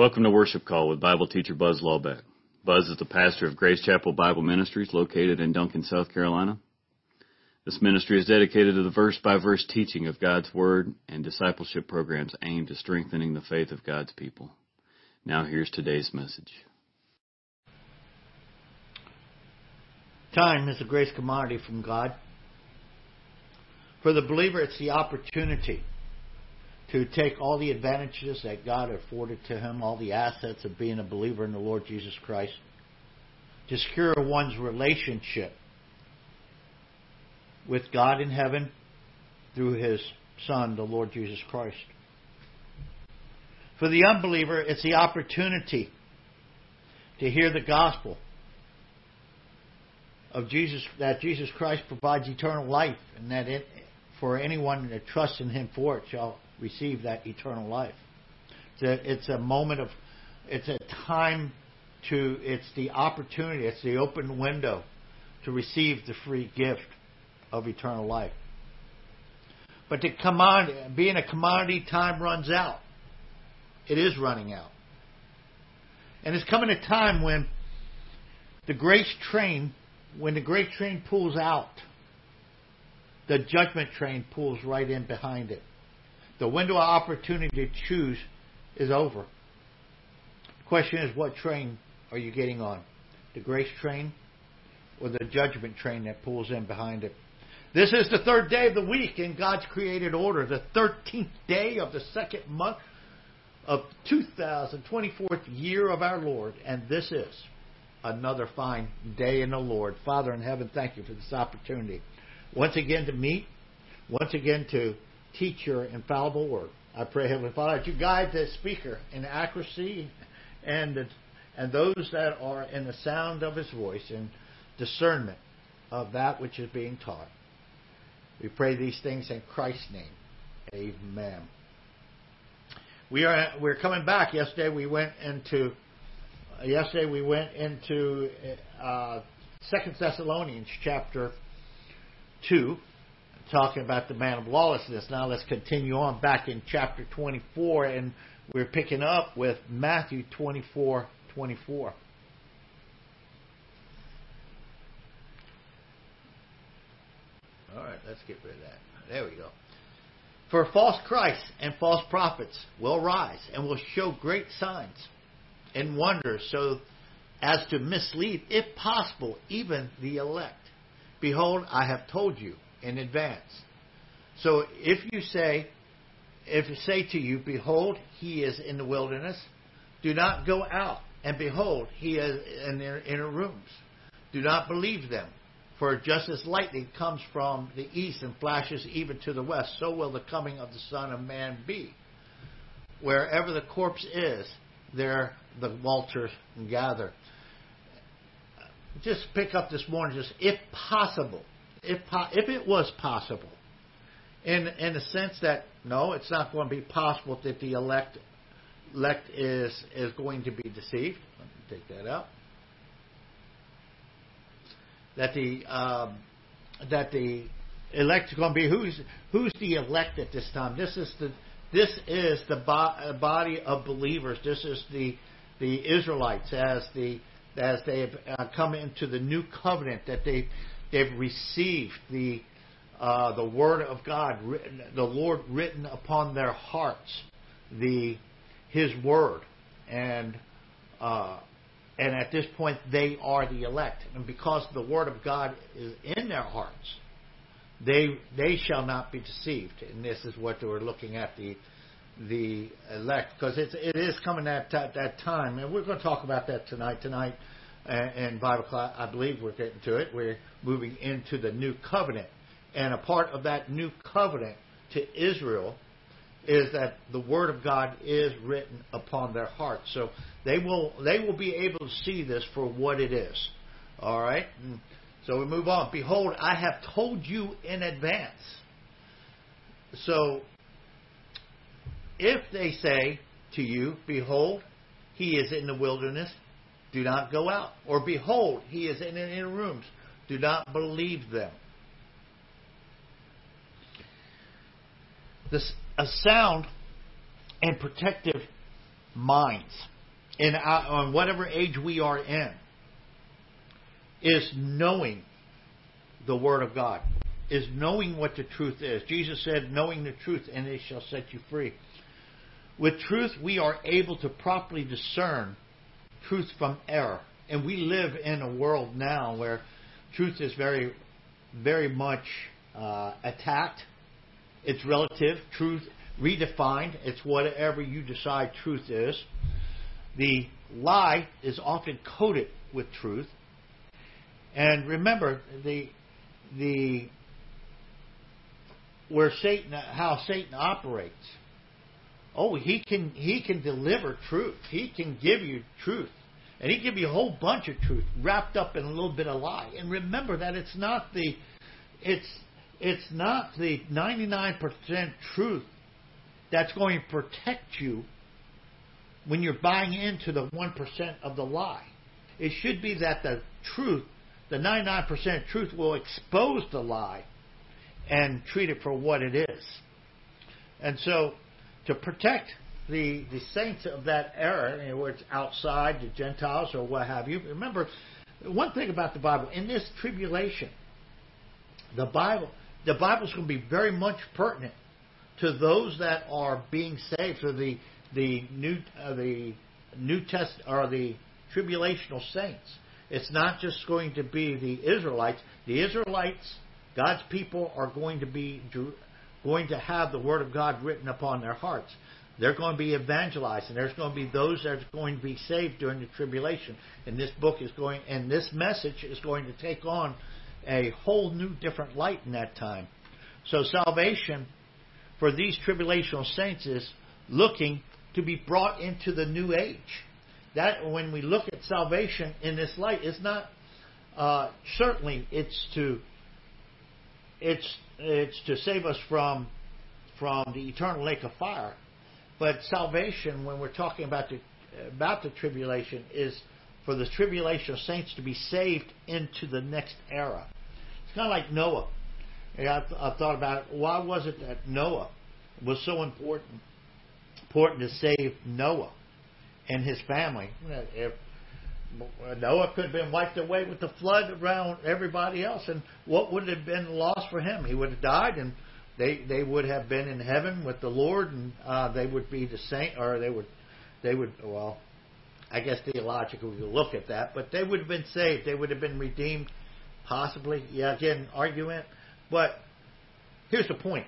Welcome to Worship Call with Bible teacher Buzz Lawbeck. Buzz is the pastor of Grace Chapel Bible Ministries located in Duncan, South Carolina. This ministry is dedicated to the verse by verse teaching of God's Word and discipleship programs aimed at strengthening the faith of God's people. Now here's today's message. Time is a grace commodity from God. For the believer, it's the opportunity to take all the advantages that God afforded to him, all the assets of being a believer in the Lord Jesus Christ, to secure one's relationship with God in heaven through his Son, the Lord Jesus Christ. For the unbeliever, it's the opportunity to hear the gospel of Jesus, that Jesus Christ provides eternal life, and that it, for anyone that trusts in Him for it shall receive that eternal life. It's a, it's a moment of, it's a time to, it's the opportunity, it's the open window to receive the free gift of eternal life. But the commodity, being a commodity, time runs out. It is running out. And it's coming a time when the grace train, when the grace train pulls out, the judgment train pulls right in behind it. The window of opportunity to choose is over. The question is, what train are you getting on? The grace train or the judgment train that pulls in behind it? This is the third day of the week in God's created order, the 13th day of the second month of 2024th year of our Lord, and this is another fine day in the Lord. Father in heaven, thank you for this opportunity. Once again to meet, once again to teach your infallible word. I pray, Heavenly Father, that you guide the speaker in accuracy and and those that are in the sound of his voice in discernment of that which is being taught. We pray these things in Christ's name. Amen. We are we're coming back. Yesterday we went into yesterday we went into uh, Second Thessalonians chapter two talking about the man of lawlessness. Now let's continue on back in chapter 24, and we're picking up with Matthew 24 24. All right, let's get rid of that. There we go. For false Christs and false prophets will rise and will show great signs and wonders so as to mislead, if possible, even the elect. Behold, I have told you in advance. So if you say, if you say to you, Behold, he is in the wilderness, do not go out, and behold, he is in their inner rooms. Do not believe them, for just as lightning comes from the east and flashes even to the west, so will the coming of the Son of Man be. Wherever the corpse is, there the vultures gather. Just pick up this morning, just if possible, if, if it was possible, in, in the sense that, no, it's not going to be possible that the elect, elect is, is going to be deceived. Let me take that out. That the, um, that the elect is going to be, who's, who's the elect at this time? This is the, this is the bo- body of believers. This is the, the Israelites as the, as they have uh, come into the new covenant that they They've received the uh, the word of God, written, the Lord written upon their hearts, the His word, and uh, and at this point they are the elect, and because the word of God is in their hearts, they they shall not be deceived. And this is what we're looking at the the elect because it's it is coming at that, that time, and we're going to talk about that tonight. Tonight and Bible class, I believe we're getting to it. We're moving into the new covenant. And a part of that new covenant to Israel is that the word of God is written upon their hearts. So they will they will be able to see this for what it is. All right? Mm. So we move on. Behold, I have told you in advance. So if they say to you, behold, he is in the wilderness, do not go out. Or behold, he is in inner rooms. Do not believe them. This, a sound and protective minds. in our, on whatever age we are in is knowing the Word of God, is knowing what the truth is. Jesus said, knowing the truth, and it shall set you free. With truth, we are able to properly discern truth from error. And we live in a world now where truth is very, very much uh, attacked. It's relative. Truth redefined. It's whatever you decide truth is. The lie is often coated with truth. And remember the the where Satan how Satan operates. Oh, he can he can deliver truth. He can give you truth. And he give you a whole bunch of truth wrapped up in a little bit of lie. And remember that it's not the it's it's not the 99% truth that's going to protect you when you're buying into the 1% of the lie. It should be that the truth, the 99% truth, will expose the lie and treat it for what it is. And so, to protect the, the saints of that error, whether it's outside, the Gentiles, or what have you, remember, one thing about the Bible, in this tribulation, the Bible, the Bible's going to be very much pertinent to those that are being saved, to the the new uh, the New Test or the tribulational saints. It's not just going to be the Israelites. The Israelites, God's people, are going to be going to have the Word of God written upon their hearts. They're going to be evangelized, and there's going to be those that are going to be saved during the tribulation. And this book is going, and this message is going to take on a whole new, different light in that time. So salvation for these tribulational saints is looking to be brought into the new age. That when we look at salvation in this light, it's not uh, certainly it's to it's it's to save us from from the eternal lake of fire. But salvation, when we're talking about the about the tribulation, is for the tribulation of saints to be saved into the next era. It's kind of like Noah. I, I thought about it. Why was it that Noah was so important? important to save Noah and his family. If Noah could have been wiped away with the flood around everybody else, and what would have been lost for him? He would have died, and they they would have been in heaven with the Lord, and uh, they would be the saint, or they would they would well, I guess theologically we look at that, but they would have been saved. They would have been redeemed, possibly. Yeah, again, argument, but here's the point: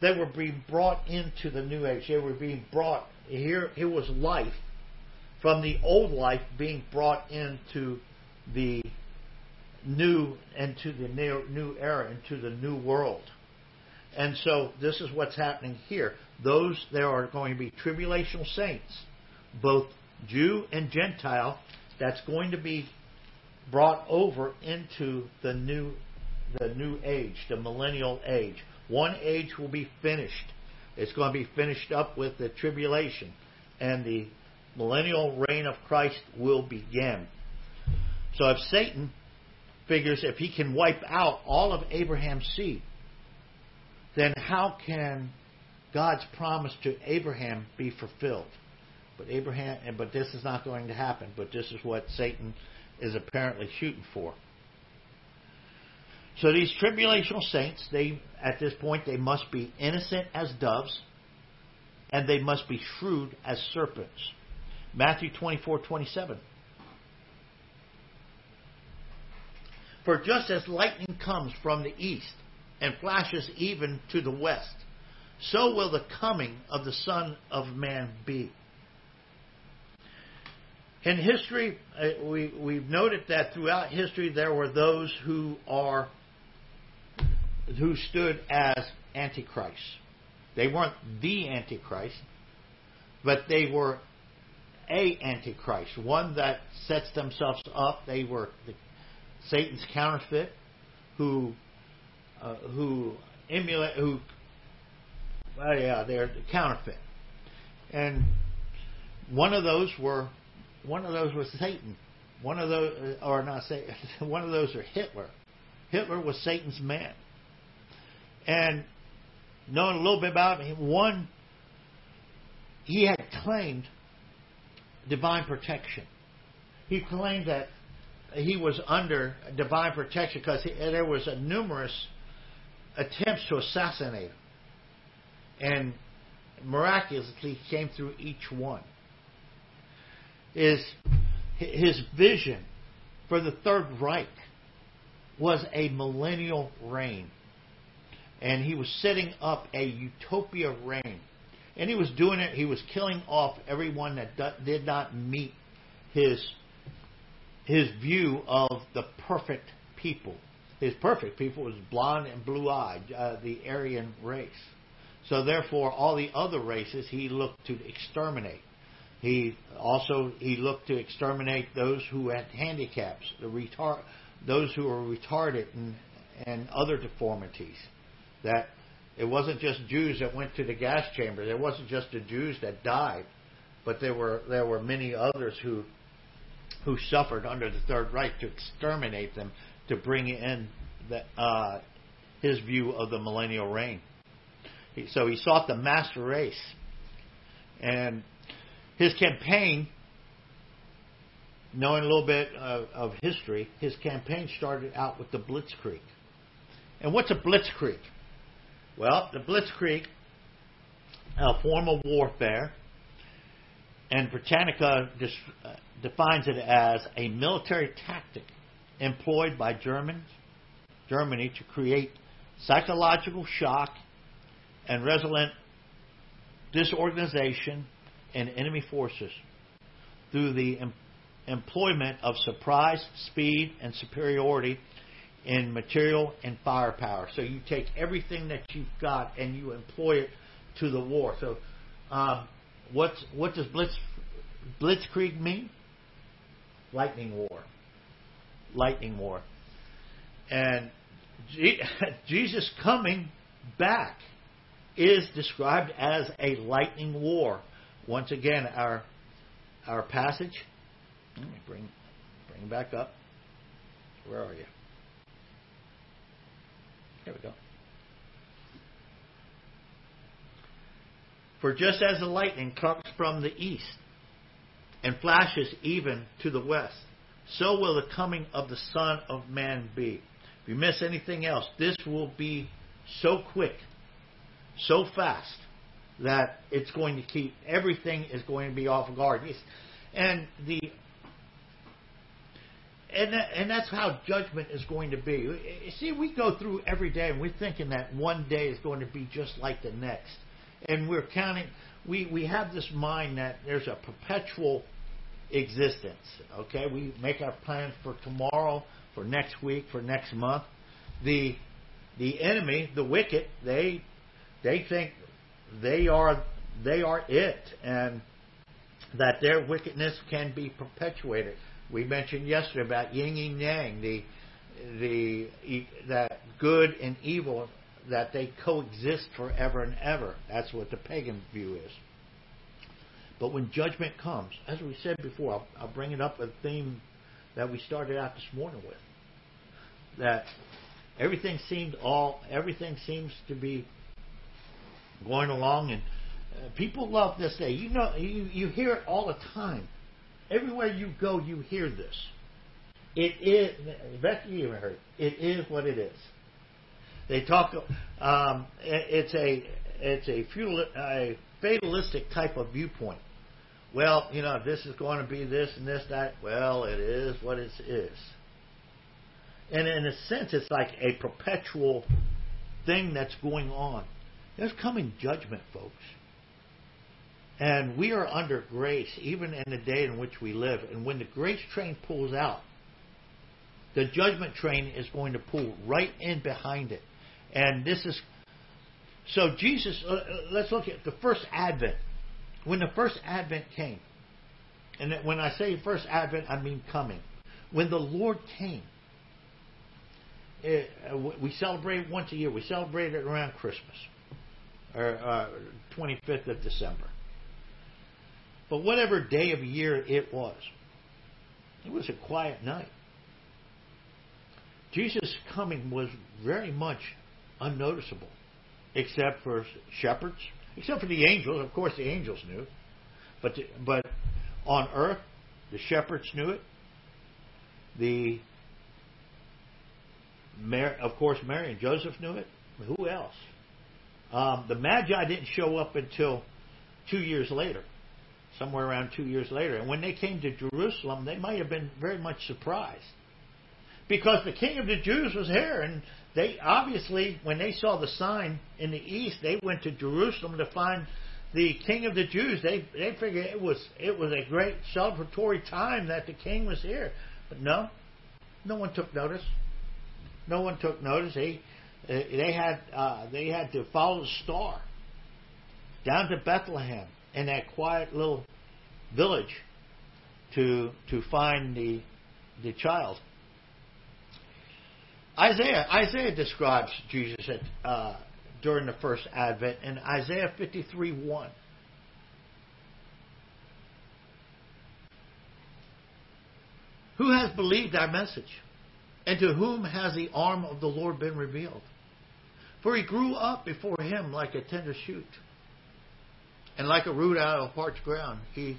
they were being brought into the new age. They were being brought here. It was life from the old life being brought into the new into the new era into the new world. And so this is what's happening here. Those there are going to be tribulational saints, both Jew and Gentile, that's going to be brought over into the new the new age, the millennial age. One age will be finished. It's going to be finished up with the tribulation, and the millennial reign of Christ will begin. So if Satan figures if he can wipe out all of Abraham's seed, then how can God's promise to Abraham be fulfilled? But Abraham, but this is not going to happen. But this is what Satan is apparently shooting for. So these tribulational saints, they at this point they must be innocent as doves, and they must be shrewd as serpents. Matthew twenty four twenty seven. For just as lightning comes from the east and flashes even to the west, so will the coming of the Son of Man be. In history, uh, we, we've noted that throughout history there were those who are who stood as antichrists. They weren't the antichrist, but they were a antichrist, one that sets themselves up. They were the, Satan's counterfeit, who uh, who emulate who. Well, yeah, they're the counterfeit, and one of those were one of those was Satan. One of those, or not Satan, one of those are Hitler. Hitler was Satan's man. And knowing a little bit about him, one, he had claimed divine protection. He claimed that he was under divine protection because there was a numerous attempts to assassinate him, and miraculously he came through each one. His his vision for the Third Reich was a millennial reign, and he was setting up a utopia reign, and he was doing it. He was killing off everyone that did not meet his his view of the perfect people. His perfect people was blonde and blue eyed, uh, the Aryan race. So therefore, all the other races he looked to exterminate. He also he looked to exterminate those who had handicaps, the retard, those who were retarded and and other deformities. That it wasn't just Jews that went to the gas chamber. It wasn't just the Jews that died, but there were there were many others who who suffered under the Third Reich to exterminate them to bring in the, uh, his view of the millennial reign. So he sought the master race. And his campaign, knowing a little bit of, of history, his campaign started out with the Blitzkrieg. And what's a Blitzkrieg? Well, the Blitzkrieg, a form of warfare, and Britannica defines it as a military tactic employed by Germans, Germany to create psychological shock and resolute disorganization in enemy forces through the em- employment of surprise, speed, and superiority in material and firepower. So you take everything that you've got and you employ it to the war. So um, what's, what does Blitz, Blitzkrieg mean? Lightning war. Lightning war. And Jesus coming back is described as a lightning war. Once again, our our passage. Let me bring bring back up. Where are you? Here we go. For just as the lightning comes from the east and flashes even to the west, so will the coming of the Son of Man be. If you miss anything else, this will be so quick so fast that it's going to keep everything is going to be off guard. And the and that, and that's how judgment is going to be. See, we go through every day, and we're thinking that one day is going to be just like the next, and we're counting. We we have this mind that there's a perpetual existence. Okay, we make our plans for tomorrow, for next week, for next month. The the enemy, the wicked, they they think they are they are it and that their wickedness can be perpetuated. We mentioned yesterday about yin and yang, the the that good and evil that they coexist forever and ever. That's what the pagan view is. But when judgment comes, as we said before, I'll, I'll bring it up a theme that we started out this morning with. That everything seemed all everything seems to be going along, and uh, people love this day. You know, you, you hear it all the time. Everywhere you go, you hear this. It is, Becky, you even heard it. Is what it is. They talk. Um, it's a it's a, a fatalistic type of viewpoint. Well, you know, this is going to be this and this that. Well, it is what it is. And in a sense, it's like a perpetual thing that's going on. There's coming judgment, folks. And we are under grace, even in the day in which we live. And when the grace train pulls out, the judgment train is going to pull right in behind it. And this is. So, Jesus, uh, uh let's look at the first advent. When the first advent came, and when I say first advent, I mean coming. When the Lord came, it, uh, we celebrate once a year. We celebrate it around Christmas or uh, 25th of December. But whatever day of year it was, it was a quiet night. Jesus' coming was very much unnoticeable, except for shepherds, except for the angels. Of course, the angels knew, but but on earth. The shepherds knew it. The of course, Mary and Joseph knew it. Who else? Um, the Magi didn't show up until two years later, somewhere around two years later. And when they came to Jerusalem, they might have been very much surprised because the King of the Jews was here, and they obviously, when they saw the sign in the east, they went to Jerusalem to find the King of the Jews. They they figured it was it was a great celebratory time that the King was here, but no, no one took notice. No one took notice. They they had uh, they had to follow the star down to Bethlehem in that quiet little village to to find the the child. Isaiah Isaiah describes Jesus at, uh, during the first advent in Isaiah 53 1. Who has believed our message? And to whom has the arm of the Lord been revealed? For he grew up before him like a tender shoot, and like a root out of parched ground. He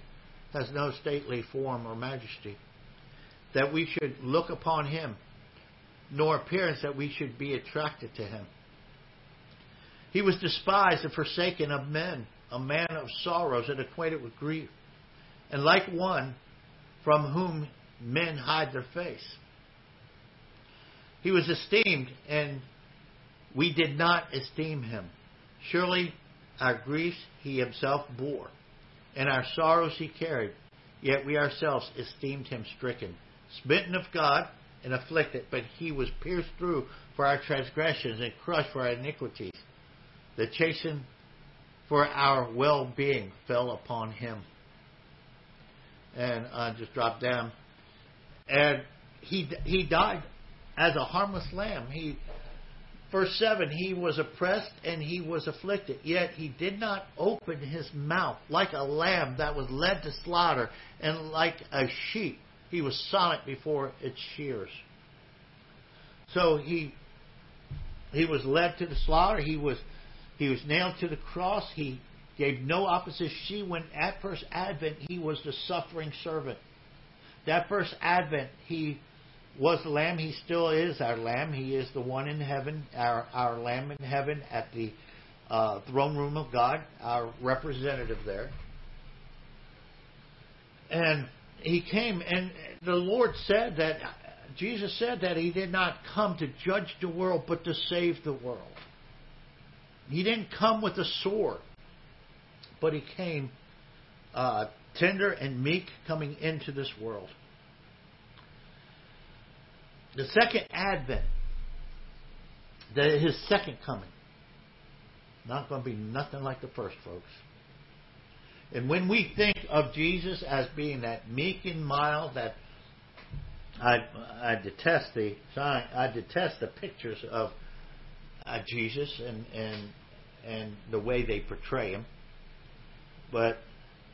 has no stately form or majesty, that we should look upon him, nor appearance that we should be attracted to him. He was despised and forsaken of men, a man of sorrows and acquainted with grief, and like one from whom men hide their face. He was esteemed, and we did not esteem him. Surely our griefs he himself bore, and our sorrows he carried. Yet we ourselves esteemed him stricken, smitten of God, and afflicted. But he was pierced through for our transgressions and crushed for our iniquities. The chasten for our well being fell upon him. And I just dropped down. And he he died as a harmless lamb. He verse 7 he was oppressed and he was afflicted yet he did not open his mouth like a lamb that was led to slaughter and like a sheep. He was silent before its shears. So he he was led to the slaughter. He was he was nailed to the cross. He gave no opposition. She when at first advent. He was the suffering servant. That first advent he was the Lamb. He still is our Lamb. He is the one in heaven, our, our Lamb in heaven at the uh, throne room of God, our representative there. And he came, and the Lord said that, Jesus said that he did not come to judge the world, but to save the world. He didn't come with a sword, but he came uh, tender and meek coming into this world. The second advent, the, his second coming, not going to be nothing like the first, folks. And when we think of Jesus as being that meek and mild, that I, I detest the I detest the pictures of uh, Jesus and and and the way they portray him. But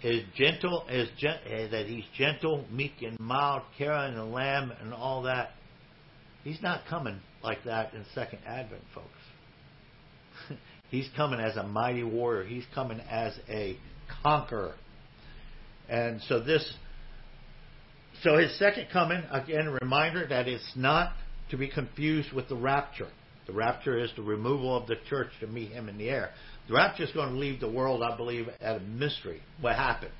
as gentle, as gen, eh, that he's gentle, meek and mild, carrying a lamb and all that. He's not coming like that in Second Advent, folks. He's coming as a mighty warrior. He's coming as a conqueror. And so this so his second coming, again, a reminder that it's not to be confused with the rapture. The rapture is the removal of the church to meet him in the air. The rapture is going to leave the world, I believe, at a mystery. What happened?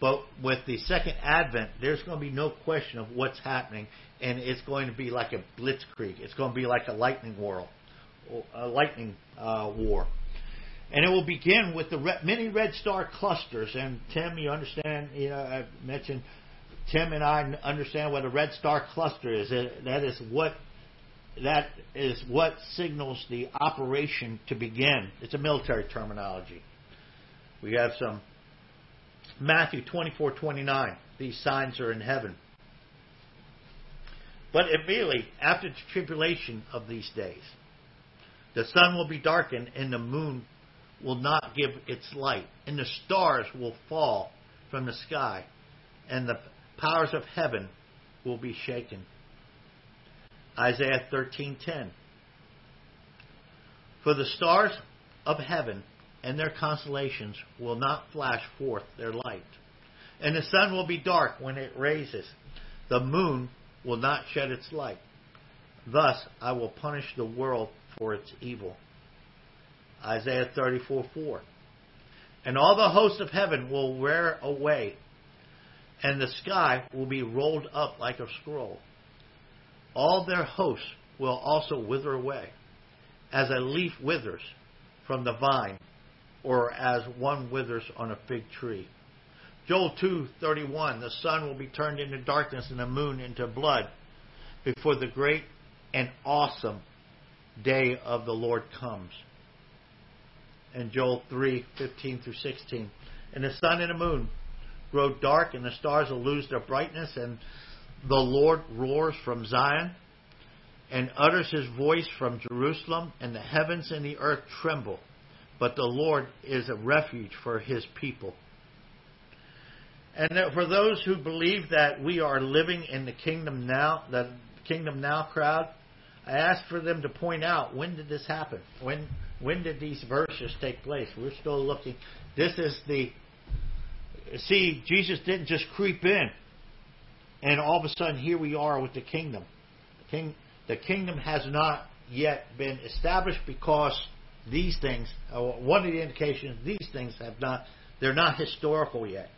But with the second advent, there's going to be no question of what's happening, and it's going to be like a blitzkrieg. It's going to be like a lightning war, a lightning uh, war, and it will begin with the red, many red star clusters. And Tim, you understand? You know, I mentioned Tim and I understand what a red star cluster is. That is what that is what signals the operation to begin. It's a military terminology. We have some Matthew 24:29. These signs are in heaven. But immediately after the tribulation of these days, the sun will be darkened and the moon will not give its light, and the stars will fall from the sky, and the powers of heaven will be shaken. Isaiah 13:10 For the stars of heaven and their constellations will not flash forth their light. And the sun will be dark when it raises. The moon will not shed its light. Thus I will punish the world for its evil. Isaiah 34 4. And all the hosts of heaven will wear away, and the sky will be rolled up like a scroll. All their hosts will also wither away, as a leaf withers from the vine, or as one withers on a fig tree. Joel 2:31 The sun will be turned into darkness and the moon into blood before the great and awesome day of the Lord comes. And Joel 3:15 through 16 And the sun and the moon grow dark and the stars will lose their brightness and the Lord roars from Zion and utters his voice from Jerusalem and the heavens and the earth tremble but the Lord is a refuge for his people and for those who believe that we are living in the kingdom now, the kingdom now crowd, I ask for them to point out when did this happen? When when did these verses take place? We're still looking. This is the see Jesus didn't just creep in, and all of a sudden here we are with the kingdom. King, the kingdom has not yet been established because these things. Uh, one of the indications these things have not. They're not historical yet.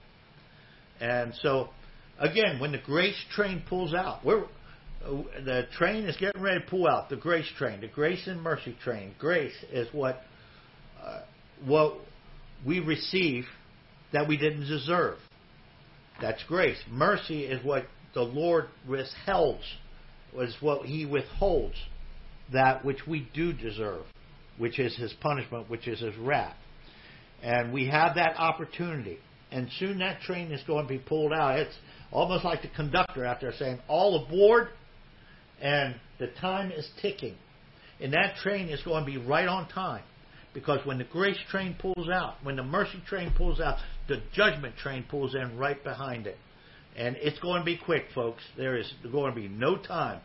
And so, again, when the grace train pulls out, we're, the train is getting ready to pull out. The grace train, the grace and mercy train. Grace is what uh, what we receive that we didn't deserve. That's grace. Mercy is what the Lord withholds, was what He withholds that which we do deserve, which is His punishment, which is His wrath. And we have that opportunity and soon that train is going to be pulled out. It's almost like the conductor out there saying, all aboard, and the time is ticking. And that train is going to be right on time. Because when the grace train pulls out, when the mercy train pulls out, the judgment train pulls in right behind it. And it's going to be quick, folks. There is going to be no time.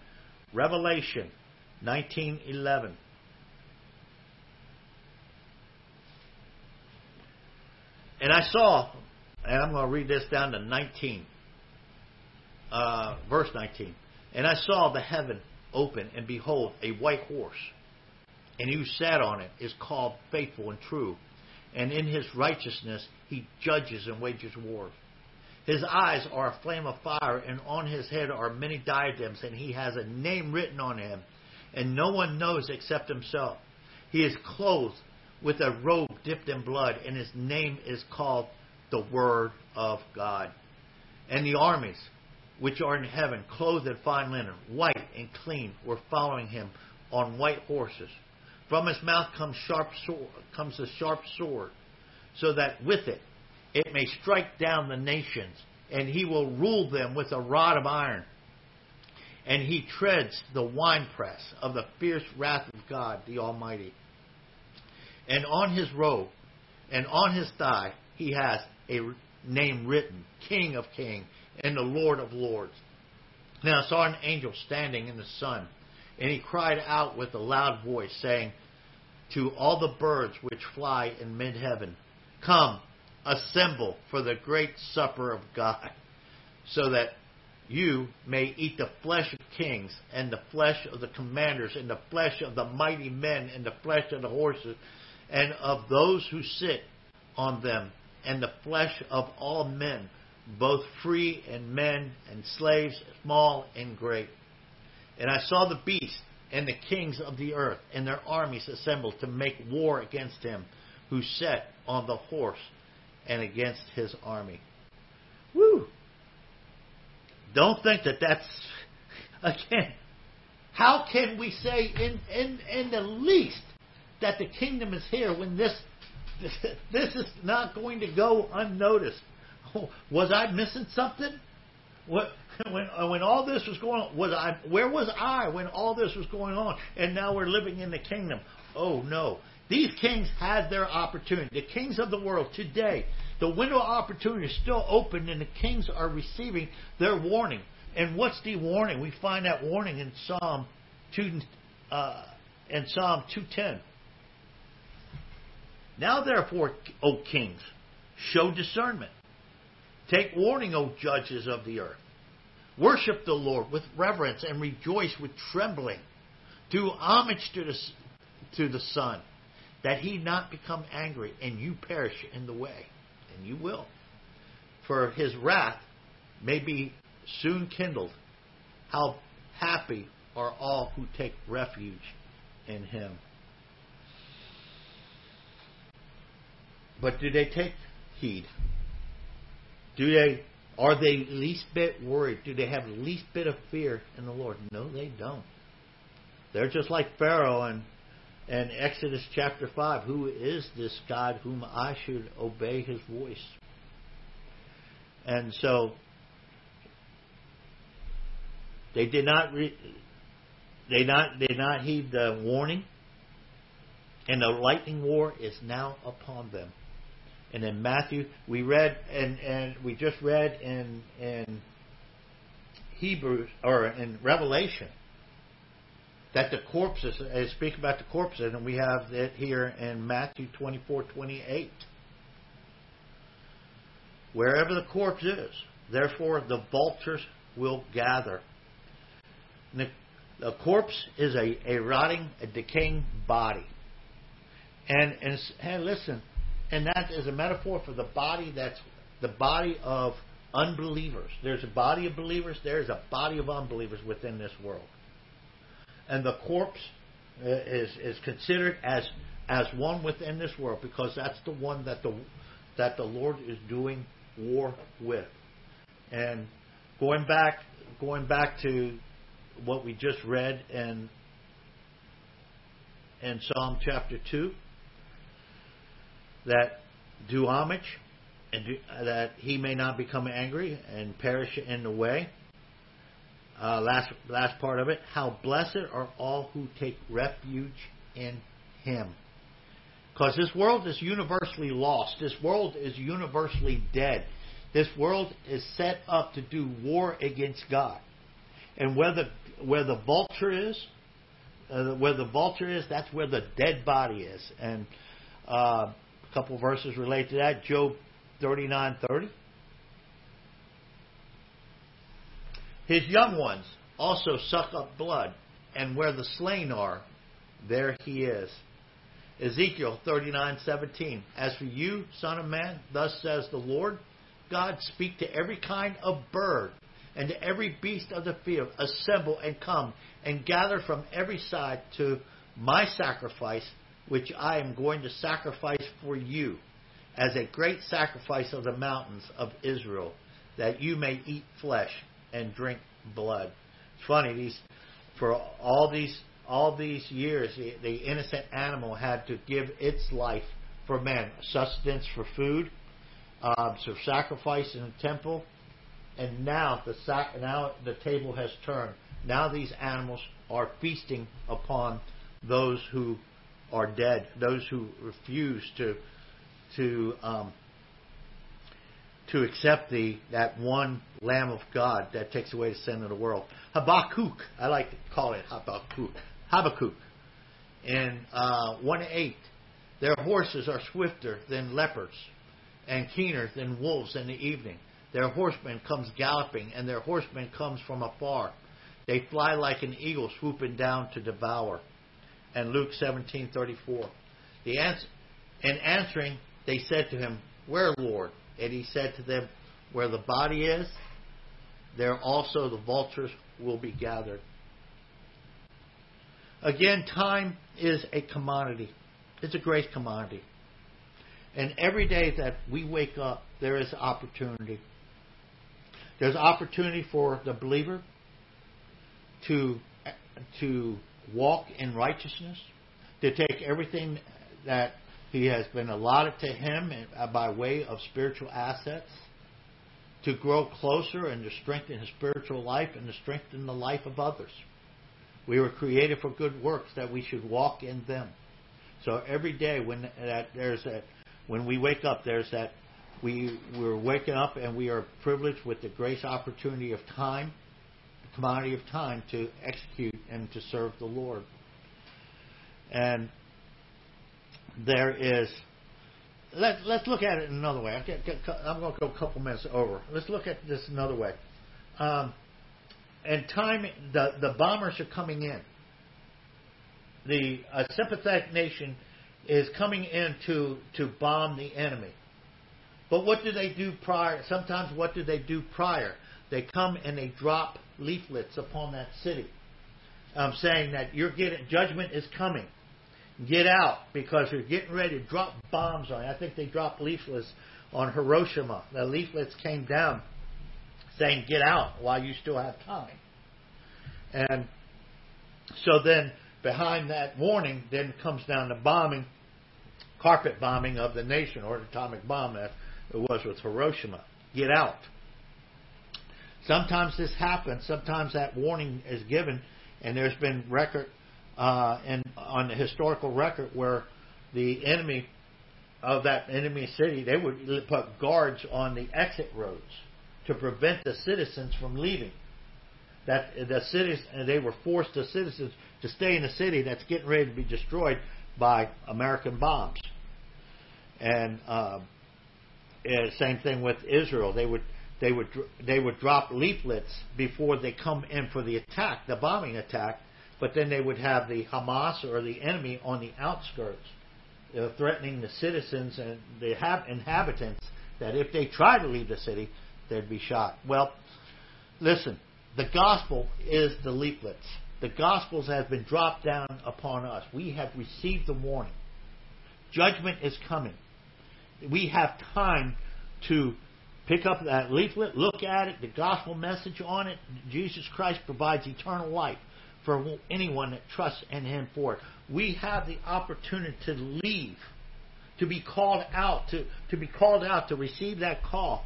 Revelation 19:11. And I saw and I'm going to read this down to 19, uh, verse 19. And I saw the heaven open, and behold, a white horse. And he who sat on it is called faithful and true. And in his righteousness he judges and wages war. His eyes are a flame of fire, and on his head are many diadems, and he has a name written on him, and no one knows except himself. He is clothed with a robe dipped in blood, and his name is called the Word of God. And the armies which are in heaven, clothed in fine linen, white and clean, were following him on white horses. From his mouth comes sharp sword, comes a sharp sword, so that with it it may strike down the nations, and he will rule them with a rod of iron. And he treads the winepress of the fierce wrath of God the Almighty. And on his robe and on his thigh he has a name written, King of Kings and the Lord of Lords. Now I saw an angel standing in the sun, and he cried out with a loud voice, saying to all the birds which fly in mid heaven, Come, assemble for the great supper of God, so that you may eat the flesh of kings, and the flesh of the commanders, and the flesh of the mighty men, and the flesh of the horses, and of those who sit on them, and the flesh of all men, both free and men and slaves, small and great. And I saw the beast and the kings of the earth and their armies assembled to make war against him who sat on the horse and against his army. Woo! Don't think that that's again. How can we say in in in the least that the kingdom is here when this this is not going to go unnoticed. Was I missing something? What when when all this was going on? Was I where was I when all this was going on? And now we're living in the kingdom. Oh no. These kings had their opportunity. The kings of the world today, the window of opportunity is still open, and the kings are receiving their warning. And what's the warning? We find that warning in Psalm two, uh, in Psalm two ten. Now therefore, O kings, show discernment. Take warning, O judges of the earth. Worship the Lord with reverence and rejoice with trembling. Do homage to the, to the Son, that he not become angry and you perish in the way. And you will. For his wrath may be soon kindled. How happy are all who take refuge in him. But do they take heed? Do they are they least bit worried? Do they have least bit of fear in the Lord? No, they don't. They're just like Pharaoh and and Exodus chapter 5. Who is this God whom I should obey his voice? And so they did not re- they not did not heed the warning, and the lightning war is now upon them. And in Matthew, we read and and we just read in in Hebrews or in Revelation that the corpses uh, speak about the corpses, and we have it here in Matthew twenty four twenty eight. Wherever the corpse is, therefore the vultures will gather. The, the, corpse is a, a rotting, a decaying body. And, and, and listen, and that is a metaphor for the body that's the body of unbelievers. There's a body of believers, there's a body of unbelievers within this world. And the corpse uh, is, is considered as, as one within this world because that's the one that the, that the Lord is doing war with. And going back, going back to what we just read in, in Psalm chapter 2, that do homage and do, that he may not become angry and perish in the way. Uh, last last part of it. How blessed are all who take refuge in Him. Because this world is universally lost. This world is universally dead. This world is set up to do war against God. And where the where the vulture is, uh, where the vulture is, that's where the dead body is. And uh, couple verses relate to that. Job 39:30. His young ones also suck up blood, and where the slain are, there he is. Ezekiel 39:17. As for you, son of man, thus says the Lord, God speak to every kind of bird and to every beast of the field, assemble and come and gather from every side to my sacrifice which I am going to sacrifice for you as a great sacrifice of the mountains of Israel, that you may eat flesh and drink blood. It's funny these for all these all these years, the, the innocent animal had to give its life for man, sustenance for food, um, so sacrifice in the temple, and now the sac- now the table has turned. Now these animals are feasting upon those who are dead, those who refuse to to um, to accept the that one Lamb of God that takes away the sin of the world. Habakkuk, I like to call it Habakkuk. Habakkuk, in uh, one eight, their horses are swifter than leopards, and keener than wolves in the evening. Their horseman comes galloping, and their horseman comes from afar. They fly like an eagle swooping down to devour and Luke 17:34. The answer, in answering, they said to him, "Where, Lord?" And he said to them, "Where the body is, there also the vultures will be gathered." Again, time is a commodity. It's a great commodity. And every day that we wake up, there is opportunity. There's opportunity for the believer to to walk in righteousness, to take everything that he has been allotted to him uh, by way of spiritual assets, to grow closer and to strengthen his spiritual life and to strengthen the life of others. We were created for good works that we should walk in them. So every day when that there's that when we wake up, there's that we we're waking up and we are privileged with the grace opportunity of time commodity of time to execute and to serve the Lord. And there is let, let's look at it another way. I'm going to go a couple minutes over. Let's look at this another way. Um, and time, the, the bombers are coming in. The sympathetic nation is coming in to, to bomb the enemy. But what do they do prior? Sometimes what do they do prior? They come and they drop leaflets upon that city, um, saying that you're getting judgment is coming. Get out because you're getting ready to drop bombs on. You. I think they dropped leaflets on Hiroshima. The leaflets came down saying, "Get out while you still have time." And so then, behind that warning, then comes down the bombing, carpet bombing of the nation, or atomic bomb that it was with Hiroshima. Get out. Sometimes this happens. Sometimes that warning is given, and there's been record uh, and on the historical record where the enemy of that enemy city they would put guards on the exit roads to prevent the citizens from leaving. That the cities they were forced the citizens to stay in a city that's getting ready to be destroyed by American bombs. And uh, same thing with Israel. They would they would they would drop leaflets before they come in for the attack, the bombing attack, but then they would have the Hamas or the enemy on the outskirts, uh, threatening the citizens and the inhabitants that if they try to leave the city, they'd be shot. Well, listen, the gospel is the leaflets. The gospels have been dropped down upon us. We have received the warning. Judgment is coming. We have time to pick up that leaflet, look at it, the gospel message on it. Jesus Christ provides eternal life for anyone that trusts in Him for it. We have the opportunity to leave, to be called out, to, to be called out, to receive that call,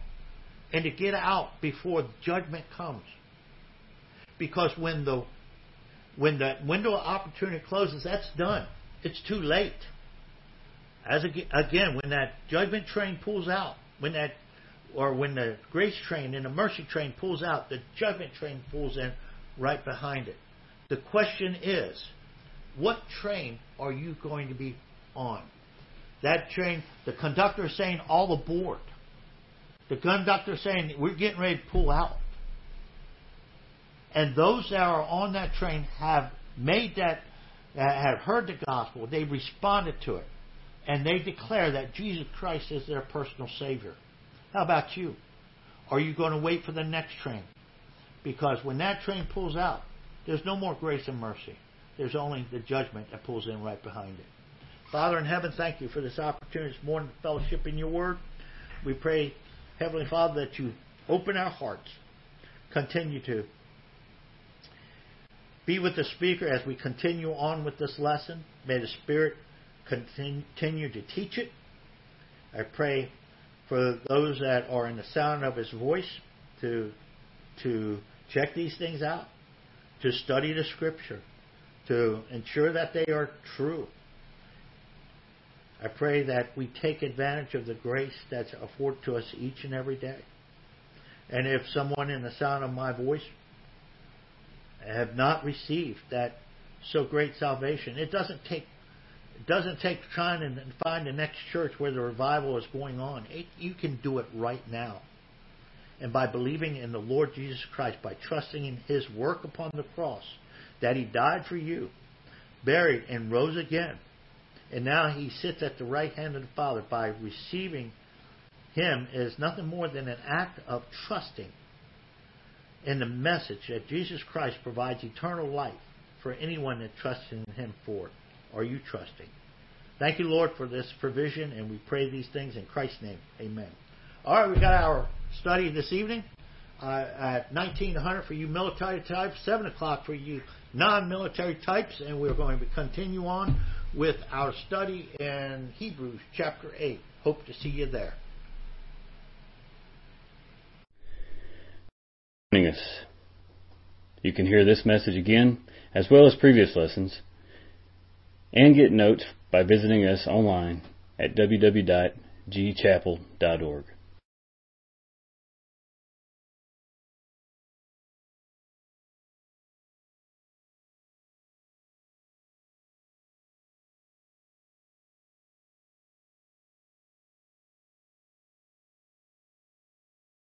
and to get out before judgment comes. Because when the when that window of opportunity closes, that's done. It's too late. As again, when that judgment train pulls out, when that or when the grace train and the mercy train pulls out, the judgment train pulls in right behind it. The question is, what train are you going to be on? That train, the conductor is saying all aboard. The conductor is saying we're getting ready to pull out. And those that are on that train have made that, have heard the gospel, they responded to it, and they declare that Jesus Christ is their personal Savior. How about you? Are you going to wait for the next train? Because when that train pulls out, there's no more grace and mercy. There's only the judgment that pulls in right behind it. Father in heaven, thank you for this opportunity this morning to fellowship in your word. We pray, Heavenly Father, that you open our hearts, continue to be with the speaker as we continue on with this lesson. May the Spirit continue to teach it. I pray for those that are in the sound of his voice to to check these things out to study the Scripture, to ensure that they are true. I pray that we take advantage of the grace that's afforded to us each and every day. And if someone in the sound of my voice have not received that so great salvation, it doesn't take it doesn't take trying to find the next church where the revival is going on. It, you can do it right now and by believing in the Lord Jesus Christ, by trusting in His work upon the cross, that He died for you, buried, and rose again. And now He sits at the right hand of the Father. By receiving Him is nothing more than an act of trusting in the message that Jesus Christ provides eternal life for anyone that trusts in Him for it. Are you trusting? Thank you, Lord, for this provision, and we pray these things in Christ's name. Amen. All right, we got our study this evening uh, at 1900 for you military types, 7 o'clock for you non-military types, and we're going to continue on with our study in Hebrews chapter 8. Hope to see you there. Us. You can hear this message again, as well as previous lessons, and get notes by visiting us online at www.gchapel.org.